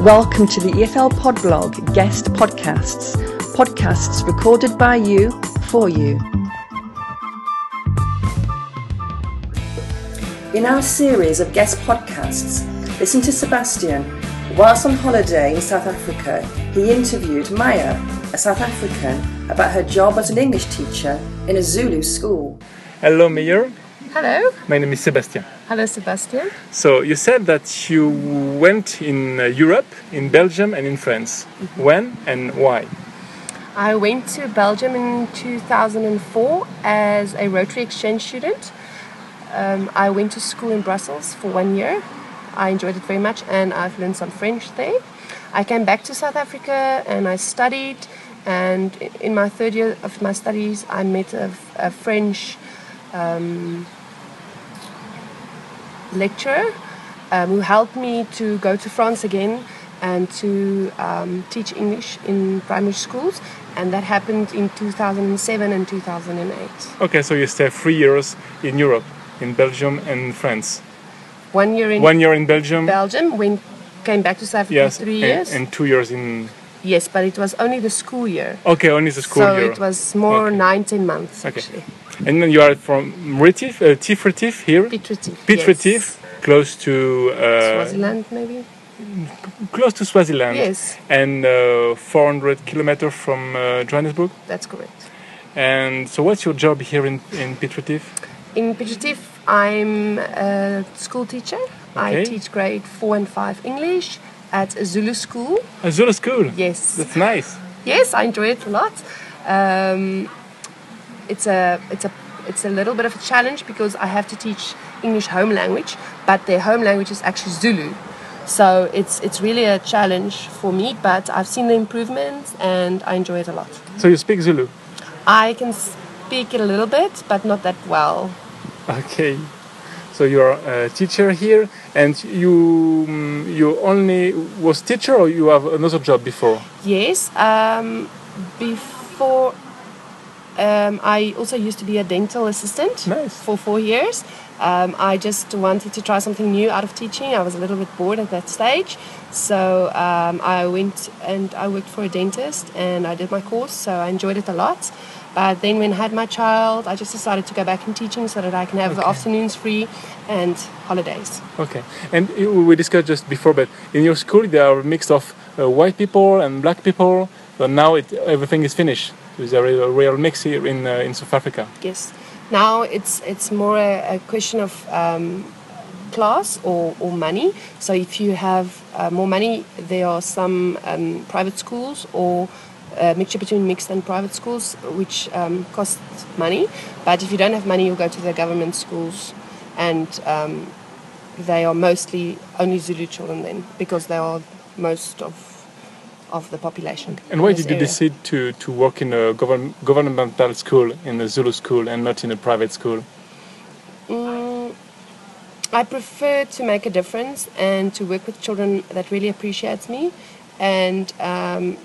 Welcome to the EFL Podblog guest podcasts, podcasts recorded by you for you. In our series of guest podcasts, listen to Sébastien. Whilst on holiday in South Africa, he interviewed Meyer, a South African, about her job as an English teacher in a Zulu school. Hello, Meyer. Hello. My name is Sébastien. Hello, Sébastien. So you said that you went in uh, Europe, in Belgium, and in France. Mm-hmm. When and why? I went to Belgium in 2004 as a Rotary exchange student. Um, I went to school in Brussels for one year. I enjoyed it very much and I've learned some French there. I came back to South Africa and I studied. And in my third year of my studies, I met a, a French um, lecturer um, who helped me to go to France again and to um, teach English in primary schools. And that happened in 2007 and 2008. Okay, so you stayed three years in Europe, in Belgium and France. One year in One year in Belgium. Belgium, when came back to South Africa yes, three and, years. and two years in. yes, but it was only the school year. Okay, only the school so year. So it was more Okay. 19 months Okay. actually. And then you are from Retief, uh, Retief here, Piet Retief. Yes. Close to uh, Swaziland maybe? close to Swaziland, Yes, and uh, 400 kilometers from uh, Johannesburg. that's correct. And so, what's your job here in in Piet In Piet I'm a school teacher. Okay. I teach grade 4 and 5 English at a Zulu school. A Zulu school. Yes. That's nice. Yes, I enjoy it a lot. Um, it's a it's a it's a little bit of a challenge because I have to teach English home language, but their home language is actually Zulu. So it's it's really a challenge for me, but I've seen the improvements and I enjoy it a lot. So you speak Zulu? I can speak it a little bit, but not that well. Okay. So you're a teacher here, and you you only was teacher, or you have another job before? Yes. Um, before, um, I also used to be a dental assistant Nice. for four years. Um, I just wanted to try something new out of teaching. I was a little bit bored at that stage, so um, I went and I worked for a dentist and I did my course. So I enjoyed it a lot. But then when I had my child, I just decided to go back in teaching so that I can have the afternoons free and holidays. Okay. And we discussed just before, but in your school there are a mix of uh, white people and black people. But now it everything is finished. There's a real, a real mix here in uh, in South Africa. Yes. Now it's it's more a, a question of um, class or, or money. So if you have uh, more money, there are some um, private schools or a mixture between mixed and private schools, which um, cost money. But if you don't have money, you'll go to the government schools, and um, they are mostly only Zulu children then, because they are most of of the population. And why did you area. decide to, to work in a govern, governmental school, in a Zulu school, and not in a private school? Mm, I prefer to make a difference and to work with children that really appreciates me and um,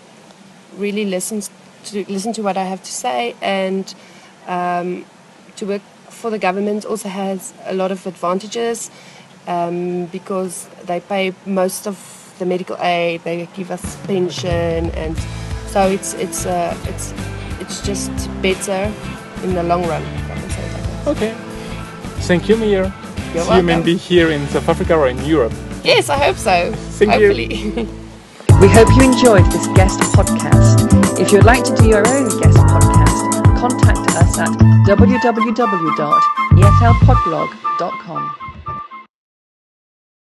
really listens to listen to what I have to say and um, to work for the government also has a lot of advantages um, because they pay most of the medical aid, they give us pension, and so it's it's uh, it's it's just better in the long run. If I can say it like. Okay. Thank you, Meyer. You're See you welcome. maybe here in South Africa or in Europe. Yes, I hope so. Thank you. We hope you enjoyed this guest podcast. If you'd like to do your own guest podcast, contact us at www.eflpodblog.com.